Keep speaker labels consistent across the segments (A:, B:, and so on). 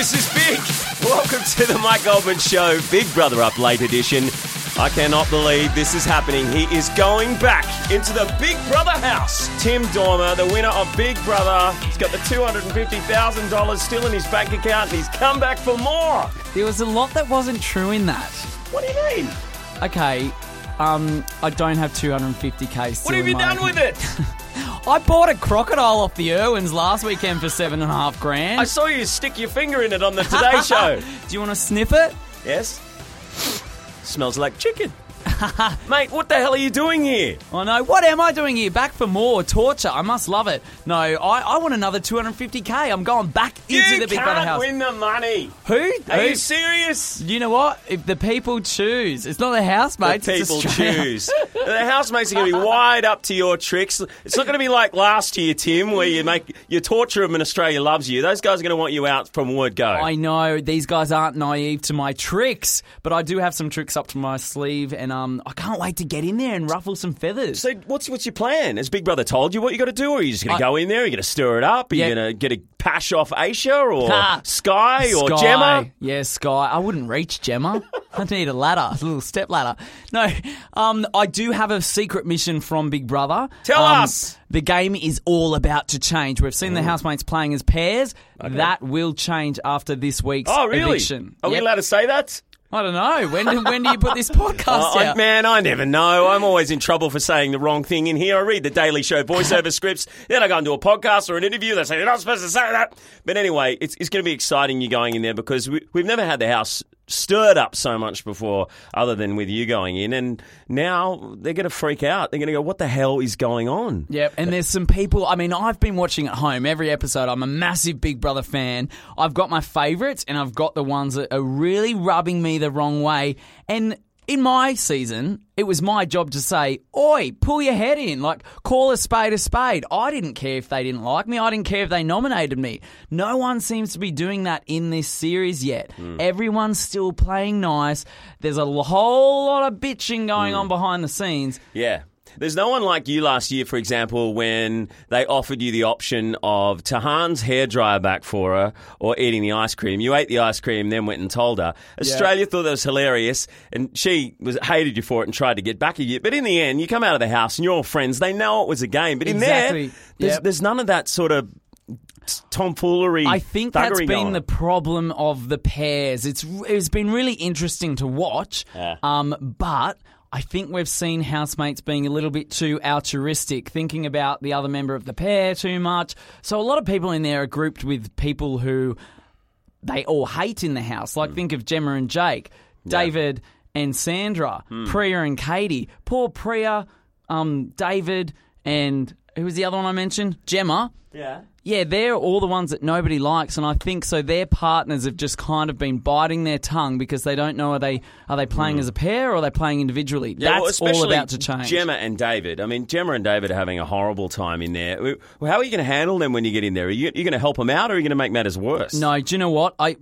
A: this is big. Welcome to the Mike Goldman Show, Big Brother Up Late edition. I cannot believe this is happening. He is going back into the Big Brother house. Tim Dormer, the winner of Big Brother, he's got the $250,000 still in his bank account and he's come back for more.
B: There was a lot that wasn't true in that.
A: What do you mean?
B: Okay, um, I don't have 250k. Still
A: What have you done with it?
B: I bought a crocodile off the Irwins last weekend for seven and a half grand.
A: I saw you stick your finger in it on the Today Show.
B: Do you want to sniff it?
A: Yes? Smells like chicken. Mate, what the hell are you doing here?
B: I know. What am I doing here? Back for more torture. I must love it. No, I, I want another 250k. I'm going back into the Big
A: can't
B: Brother house.
A: win the money.
B: Who?
A: Are
B: Who?
A: you serious?
B: You know what? If the people choose, it's not the housemates.
A: the
B: it's
A: people
B: Australia.
A: choose. the housemates are going to be wide up to your tricks. It's not going to be like last year, Tim, where you make you torture them and Australia loves you. Those guys are going to want you out from word go.
B: I know these guys aren't naive to my tricks, but I do have some tricks up to my sleeve, and um, I can't wait to get in there and ruffle some feathers.
A: so what's what's your plan? Has Big Brother told you what you got to do, or are you just going to go in there? Are you going to stir it up? Are you going to get a pash off Aisha or. Sky or Gemma?
B: Yeah, Sky. I wouldn't reach Gemma. I need a ladder, a little step ladder. No, um, I do have a secret mission from Big Brother.
A: Tell
B: Um,
A: us.
B: The game is all about to change. We've seen the housemates playing as pairs. That will change after this week's
A: Oh, really?
B: eviction.
A: Are we
B: Yep.
A: allowed to say that?
B: I don't know. When do, when do you put this podcast
A: I-
B: out?
A: man, I never know. I'm always in trouble for saying the wrong thing in here. I read the Daily Show voiceover scripts, then I go into a podcast or an interview. They say you're not supposed to say that. But anyway, it's, it's going to be exciting you going in there because we, we've never had the house stirred up so much before, other than with you going in. And now they're going to freak out. They're going to go, "What the hell is going on?"
B: Yep, and there's some people. I mean, I've been watching at home every episode. I'm a massive Big Brother fan. I've got my favourites, and I've got the ones that are really rubbing me the wrong way. And in my season, it was my job to say, "Oi, pull your head in! Like, call a spade a spade." I didn't care if they didn't like me. I didn't care if they nominated me. No one seems to be doing that in this series yet. Hmm. Everyone's still playing nice. There's a whole lot of bitching going hmm. on behind the scenes.
A: Yeah. There's no one like you last year, for example, when they offered you the option of Tahan's hairdryer back for her or eating the ice cream. You ate the ice cream, then went and told her. Australia thought that was hilarious, and she was hated you for it and tried to get back at you. But in the end, you come out of the house and you're all friends. They know it was a game. But in
B: Exactly.
A: there, there's,
B: Yep.
A: there's none of that sort of tomfoolery.
B: I think that's been the problem of the pairs. It's it's been really interesting to watch,
A: Yeah.
B: um, but I think we've seen housemates being a little bit too altruistic, thinking about the other member of the pair too much. So a lot of people in there are grouped with people who they all hate in the house. Like think of Gemma and Jake, David and Sandra,
A: Hmm.
B: Priya and Katie. Poor Priya, um, David, and who was the other one I mentioned? Gemma.
A: Yeah.
B: Yeah, they're all the ones that nobody likes, and I think so. Their partners have just kind of been biting their tongue because they don't know are they are they playing as a pair or are they playing individually.
A: Hmm. Yeah, well,
B: That's all about to change.
A: Gemma and David. I mean, Gemma and David are having a horrible time in there. Well, How are you going to handle them when you get in there? Are you, you going to help them out, or are you going to make matters worse?
B: No, do you know what I?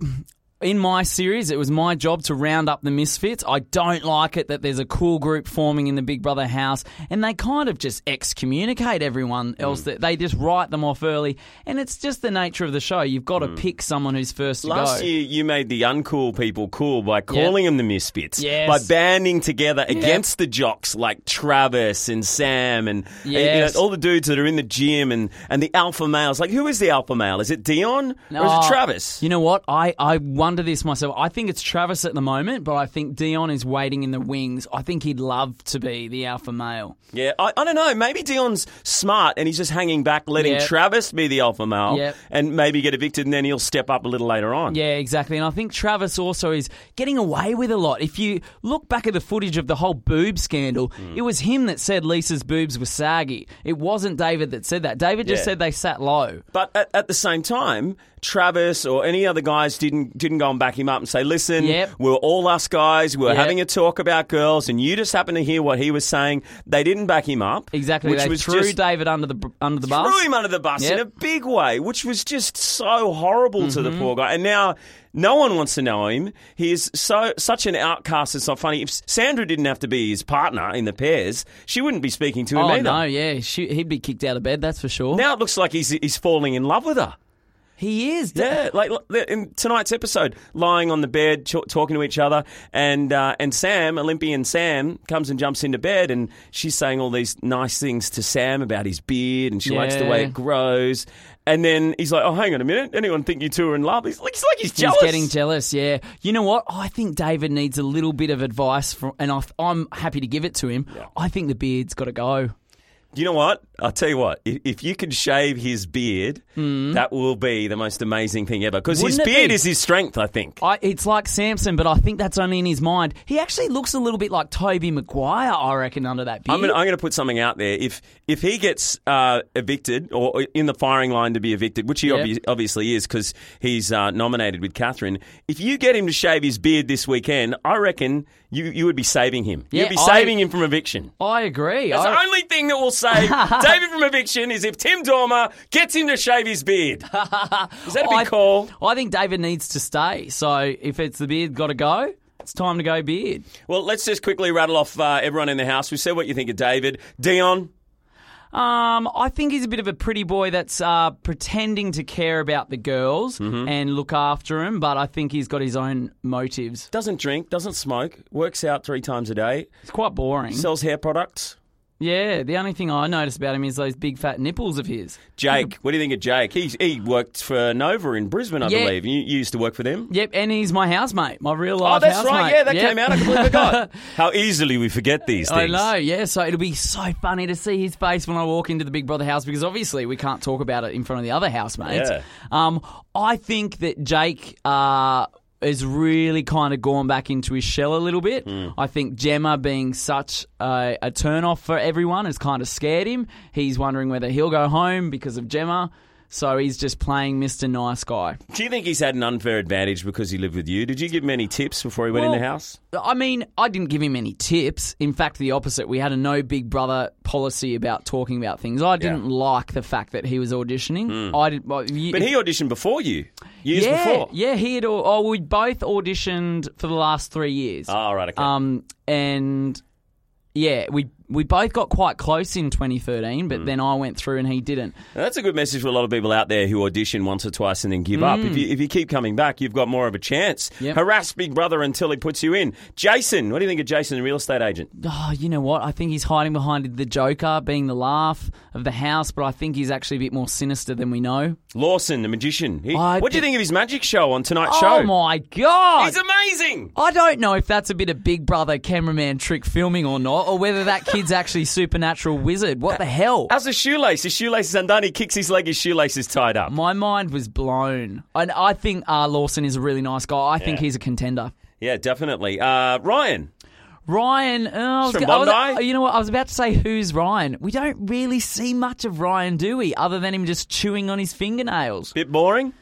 B: In my series, it was my job to round up the misfits. I don't like it that there's a cool group forming in the Big Brother house and they kind of just excommunicate everyone
A: Mm.
B: else. That They just write them off early. And it's just the nature of the show. You've got to pick someone who's first to
A: Mm. Last year, you made the uncool people cool by calling them the misfits,
B: Yes.
A: by banding together against the jocks like Travis and Sam and, and, you know, all the dudes that are in the gym and, and the alpha males. Like, who is the alpha male? Is it Dion or is it Travis?
B: You know what? I, I wonder this myself. I think it's Travis at the moment, but I think Dion is waiting in the wings. I think he'd love to be the alpha male.
A: Yeah, I, I don't know. Maybe Dion's smart and he's just hanging back, letting
B: Yep.
A: Travis be the alpha male
B: Yep.
A: and maybe get evicted and then he'll step up a little later on.
B: Yeah, exactly. And I think Travis also is getting away with a lot. If you look back at the footage of the whole boob scandal,
A: Hmm.
B: it was him that said Lisa's boobs were saggy. It wasn't David that said that. David just
A: Yeah.
B: said they sat low.
A: But at, at the same time, Travis or any other guys didn't didn't go and back him up and say, "Listen,
B: Yep.
A: we're all us guys. We're
B: Yep.
A: having a talk about girls, and you just happen to hear what he was saying." They didn't back him up.
B: Exactly.
A: which
B: they
A: was
B: threw
A: just,
B: David under the under the bus.
A: threw him under the bus in a big way, which was just so horrible to
B: Mm-hmm.
A: the poor guy. And now no one wants to know him. He is so such an outcast. It's not funny. If Sandra didn't have to be his partner in the pairs, she wouldn't be speaking to him
B: Oh
A: either.
B: no, yeah, she, he'd be kicked out of bed. That's for sure.
A: Now it looks like he's he's falling in love with her.
B: He is.
A: Yeah, like in tonight's episode, lying on the bed, ch- talking to each other, and uh, and Sam, Olympian Sam, comes and jumps into bed, and she's saying all these nice things to Sam about his beard, and she likes the way it grows. And then he's like, "Oh, hang on a minute! Anyone think you two are in love?" He's like, "He's like he's jealous."
B: He's getting jealous, yeah. You know what? I think David needs a little bit of advice, from, and I, I'm happy to give it to him. I think the beard's got to go.
A: Do you know what? I'll tell you what. If, if you could shave his beard, that will be the most amazing thing ever. Because his beard
B: be?
A: is his strength, I think.
B: I, it's like Samson, but I think that's only in his mind. He actually looks a little bit like Tobey Maguire, I reckon, under that beard.
A: I'm I'm to put something out there. If if he gets uh, evicted or in the firing line to be evicted, which he
B: Yep.
A: obvi- obviously is because he's uh, nominated with Catherine, if you get him to shave his beard this weekend, I reckon you you would be saving him.
B: Yeah,
A: You'd be
B: I-
A: saving him from eviction.
B: I agree.
A: That's
B: I-
A: the only thing that will save David from eviction is if Tim Dormer gets him to shave his beard. Is that a big
B: I,
A: call?
B: I think David needs to stay. So if it's the beard, got to go. It's time to go beard.
A: Well, let's just quickly rattle off uh, everyone in the house. We said what you think of David. Dion,
B: Um, I think he's a bit of a pretty boy that's uh, pretending to care about the girls
A: Mm-hmm.
B: and look after them, but I think he's got his own motives.
A: doesn't drink, doesn't smoke, works out three times a day,
B: It's quite boring.
A: sells hair products.
B: Yeah, the only thing I notice about him is those big fat nipples of his.
A: Jake, what do you think of Jake? He he worked for Nova in Brisbane, I
B: Yeah.
A: believe. You, you used to work for them.
B: Yep, and he's my housemate, my real life.
A: Oh, that's
B: housemate.
A: right. Yeah, that
B: Yep.
A: came out. I completely forgot. How easily we forget these things.
B: I know, yeah. So it'll be so funny to see his face when I walk into the Big Brother house because obviously we can't talk about it in front of the other housemates.
A: Yeah.
B: Um, I think that Jake uh, has really kind of gone back into his shell a little bit.
A: Hmm.
B: I think Gemma being such a, a turn off for everyone has kind of scared him. He's wondering whether he'll go home because of Gemma. So he's just playing Mr. Nice Guy.
A: Do you think he's had an unfair advantage because he lived with you? Did you give him any tips before he went in the house?
B: I mean, I didn't give him any tips. In fact, the opposite. We had a no Big Brother policy about talking about things. I didn't like the fact that he was auditioning. I did, well, you-.
A: But he auditioned before you, years
B: yeah,
A: before.
B: yeah, he had. Oh, we both auditioned for the last three years.
A: Oh, right, okay.
B: Um, and yeah, we we both got quite close in 2013,
A: Hmm.
B: but then I went through and he didn't.
A: Now, that's a good message for a lot of people out there who audition once or twice and then give up. If you, if you keep coming back, you've got more of a chance.
B: Mm. Yep.
A: Harass Big Brother until he puts you in. Jason, what do you think of Jason, the real estate agent?
B: Oh, you know what? I think he's hiding behind the Joker, being the laugh of the house, but I think he's actually a bit more sinister than we know.
A: Lawson, the magician. He,
B: I
A: what do you think of his magic show on tonight's
B: Oh
A: show?
B: Oh my god!
A: He's amazing.
B: I don't know if that's a bit of Big Brother cameraman trick filming or not, or whether that kid's actually supernatural wizard. What the hell?
A: How's his shoelace? His shoelace is undone. He kicks his leg. His shoelace is tied up.
B: My mind was blown. And I think uh, Lawson is a really nice guy. I think
A: Yeah.
B: he's a contender.
A: Yeah, definitely. Uh, Ryan.
B: Ryan, uh, I was
A: From
B: I was-
A: Bondi?
B: you know what? I was about to say who's Ryan. We don't really see much of Ryan, do we? Other than him just chewing on his fingernails.
A: Bit boring.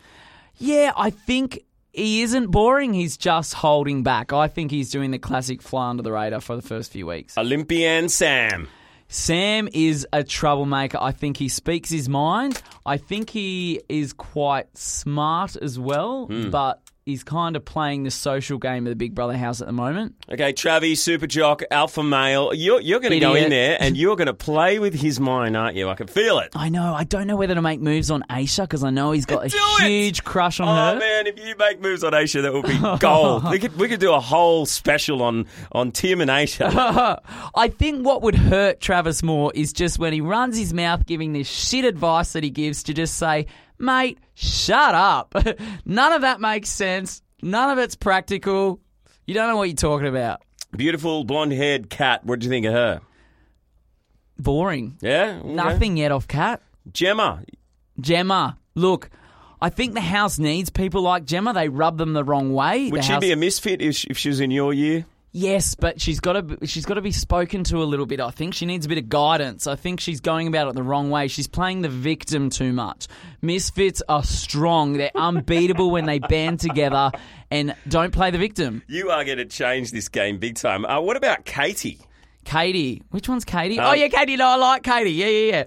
B: Yeah, I think he isn't boring. He's just holding back. I think he's doing the classic fly under the radar for the first few weeks.
A: Olympian Sam.
B: Sam is a troublemaker. I think he speaks his mind. I think he is quite smart as well,
A: Hmm.
B: but he's kind of playing the social game of the Big Brother house at the moment.
A: Okay, Travi, super jock, alpha male. You're, you're going to go in there and you're going to play with his mind, aren't you? I can feel it.
B: I know. I don't know whether to make moves on Aisha because I know he's got a
A: Do it!
B: huge crush on
A: Oh
B: her.
A: man, if you make moves on Aisha, that would be gold. we could we could do a whole special on on Tim and Aisha.
B: I think what would hurt Travis more is just when he runs his mouth giving this shit advice that he gives to just say, mate, shut up. None of that makes sense. None of it's practical. You don't know what you're talking about.
A: Beautiful blonde haired cat. What do you think of her?
B: Boring.
A: Yeah? Okay.
B: Nothing yet off Cat.
A: Gemma.
B: Gemma, look, I think the house needs people like Gemma. They rub them the wrong way.
A: Would
B: The
A: she
B: house-
A: be a misfit if she, if she was in your year?
B: Yes, but she's got to she's got to be spoken to a little bit. I think she needs a bit of guidance. I think she's going about it the wrong way. She's playing the victim too much. Misfits are strong. They're unbeatable when they band together and don't play the victim.
A: You are going to change this game big time. Uh, what about Katie?
B: Katie, which one's Katie?
A: Um,
B: oh yeah, Katie. No, I like Katie. Yeah, yeah, yeah.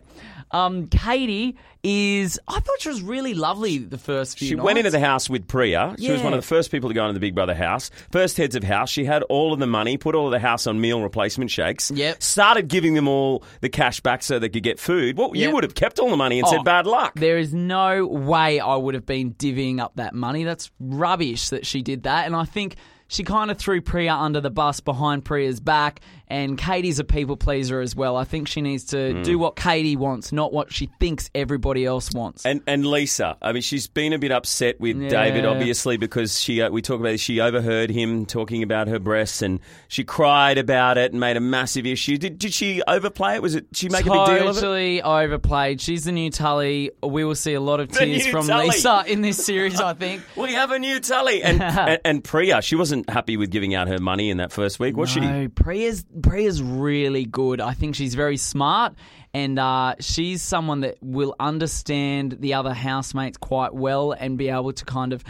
B: Um, Katie is. I thought she was really lovely the first few.
A: She
B: nights.
A: went into the house with Priya. She was
B: Yeah.
A: one of the first people to go into the Big Brother house. First heads of house. She had all of the money, put all of the house on meal replacement shakes.
B: Yep.
A: Started giving them all the cash back so they could get food. Well, you
B: Yep.
A: would have kept all the money and
B: Oh,
A: said bad luck.
B: There is no way I would have been divvying up that money. That's rubbish that she did that. And I think she kind of threw Priya under the bus behind Priya's back. And Katie's a people pleaser as well. I think she needs to
A: Hmm.
B: do what Katie wants, not what she thinks everybody else wants.
A: And and Lisa, I mean, she's been a bit upset with
B: Yeah.
A: David, obviously, because she uh, we talk about this. She overheard him talking about her breasts, and she cried about it and made a massive issue. Did did she overplay it? Was it she make a big deal of it?
B: Totally overplayed. She's the new Tully. We will see a lot of tears from
A: Tully.
B: Lisa in this series, I think.
A: We have a new Tully, and, and and Priya, she wasn't happy with giving out her money in that first week, was she?
B: No, Priya's Priya's really good. I think she's very smart, and uh, she's someone that will understand the other housemates quite well and be able to kind of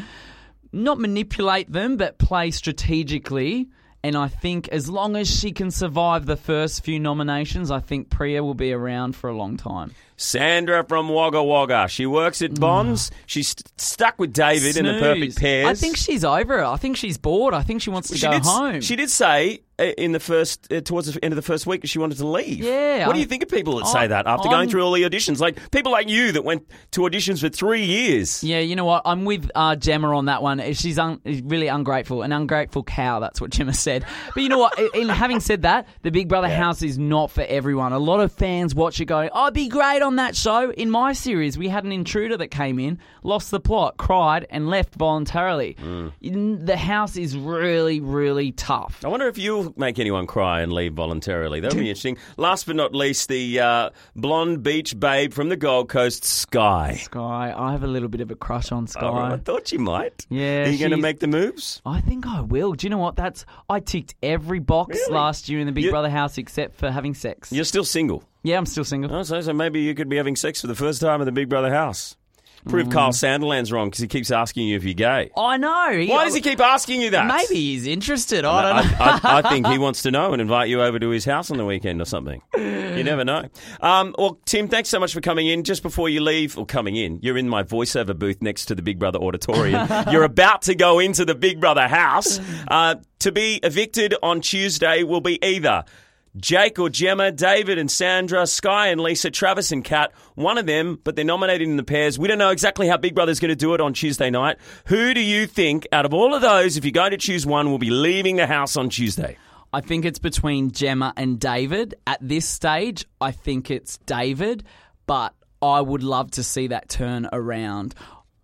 B: not manipulate them, but play strategically. And I think as long as she can survive the first few nominations, I think Priya will be around for a long time.
A: Sandra from Wagga Wagga. She works at Bonds. She's st- stuck with David in the perfect pairs.
B: I think she's over it. I think she's bored. I think she wants to
A: she
B: go
A: did, s-
B: home.
A: She did say uh, in the first uh, towards the end of the first week that she wanted to leave.
B: Yeah,
A: What do you think of people that say
B: I'm-
A: that after
B: I'm-
A: going through all the auditions? Like people like you that went to auditions for three years.
B: Yeah, you know what? I'm with uh, Gemma on that one. She's un- really ungrateful, an ungrateful cow. That's what Gemma said. But you know what? In having said that, the Big Brother house is not for everyone. A lot of fans watch it going, "Oh, it'd be great on that show." In my series, we had an intruder that came in, lost the plot, cried, and left voluntarily. In- The house is really, really tough.
A: I wonder if you'll make anyone cry and leave voluntarily. That would be interesting. Last but not least, the uh, blonde beach babe from the Gold Coast, Sky.
B: Sky, I have a little bit of a crush on Sky.
A: Oh, I thought you might.
B: Yeah,
A: Are you going to make the moves?
B: I think I will. Do you know what? That's I ticked every box
A: Really?
B: last year in the Big
A: You-
B: Brother house except for having sex.
A: You're still single.
B: Yeah, I'm still single.
A: Oh, so, so maybe you could be having sex for the first time in the Big Brother house. Prove
B: Mm.
A: Carl Sandilands wrong because he keeps asking you if you're gay.
B: I know.
A: Why does he keep asking you that?
B: Maybe he's interested. I don't know.
A: I, I, I think he wants to know and invite you over to his house on the weekend or something. You never know. Um, well, Tim, thanks so much for coming in. Just before you leave, or coming in, you're in my voiceover booth next to the Big Brother auditorium. you're about to go into the Big Brother house. Uh, to be evicted on Tuesday will be either Jake or Gemma, David and Sandra, Sky and Lisa, Travis and Kat. One of them, but they're nominated in the pairs. We don't know exactly how Big Brother's going to do it on Tuesday night. Who do you think, out of all of those, if you're going to choose one, will be leaving the house on Tuesday?
B: I think it's between Gemma and David. At this stage, I think it's David, but I would love to see that turn around.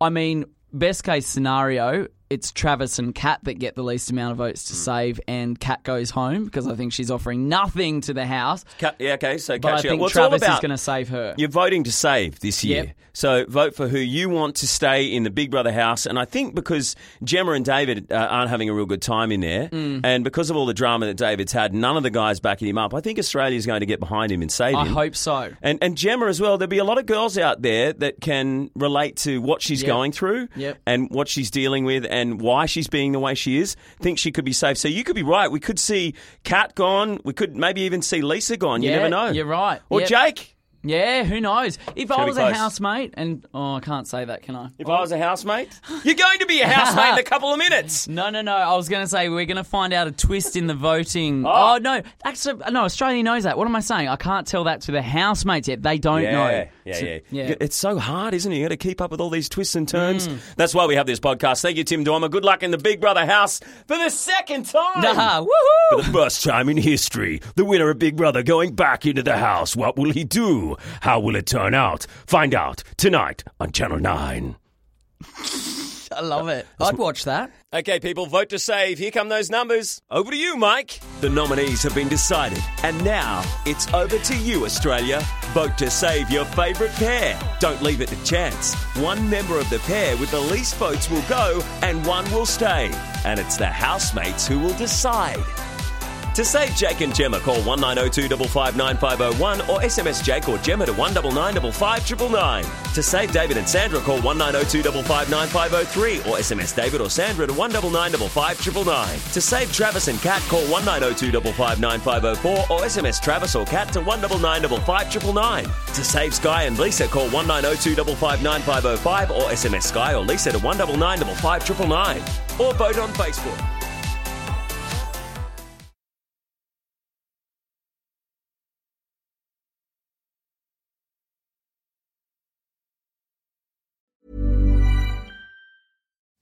B: I mean, best case scenario, it's Travis and Kat that get the least amount of votes to
A: Hmm.
B: save, and Kat goes home because I think she's offering nothing to the house.
A: Kat, yeah, okay, so
B: But I think
A: well,
B: Travis is going to save her.
A: You're voting to save this year.
B: Yep.
A: So vote for who you want to stay in the Big Brother house. And I think because Gemma and David uh, aren't having a real good time in there,
B: Mm.
A: and because of all the drama that David's had, none of the guys backing him up, I think Australia's going to get behind him and save
B: I
A: him.
B: I hope so.
A: And, and Gemma as well. There'll be a lot of girls out there that can relate to what she's
B: Yep.
A: going through
B: Yep.
A: and what she's dealing with and why she's being the way she is. Think she could be safe. So you could be right. We could see Kat gone. We could maybe even see Lisa gone. You
B: Yeah,
A: never know.
B: you're right.
A: Or
B: Yep.
A: Jake.
B: Yeah, who knows? If
A: gonna
B: I
A: be
B: was a
A: close.
B: housemate, and oh, I can't say that, can I?
A: If I was a housemate, you're going to be a housemate in a couple of minutes.
B: No, no, no. I was going to say we're going to find out a twist in the voting.
A: Oh.
B: Oh, no, actually, no. Australia knows that. What am I saying? I can't tell that to the housemates yet. They don't know.
A: Yeah, yeah, yeah. It's so hard, isn't it? You got to keep up with all these twists and turns.
B: Mm.
A: That's why we have this podcast. Thank you, Tim Dormer. Good luck in the Big Brother house for the second time.
B: Ah,
A: For the first time in history, the winner of Big Brother going back into the house. What will he do? How will it turn out? Find out tonight on Channel 9.
B: I love it. I'd watch that.
A: Okay, people, vote to save. Here come those numbers. Over to you, Mike. The nominees have been decided, and now it's over to you, Australia. Vote to save your favourite pair. Don't leave it to chance. One member of the pair with the least votes will go, and one will stay. And it's the housemates who will decide. To save Jake and Gemma, call 1902 559 or SMS Jake or Gemma to 199 To save David and Sandra, call 1902 559 or SMS David or Sandra to 199 To save Travis and Kat, call 1902 559 or SMS Travis or Kat to 199 To save Sky and Lisa, call 1902 559 or SMS Sky or Lisa to 199 Or vote on Facebook.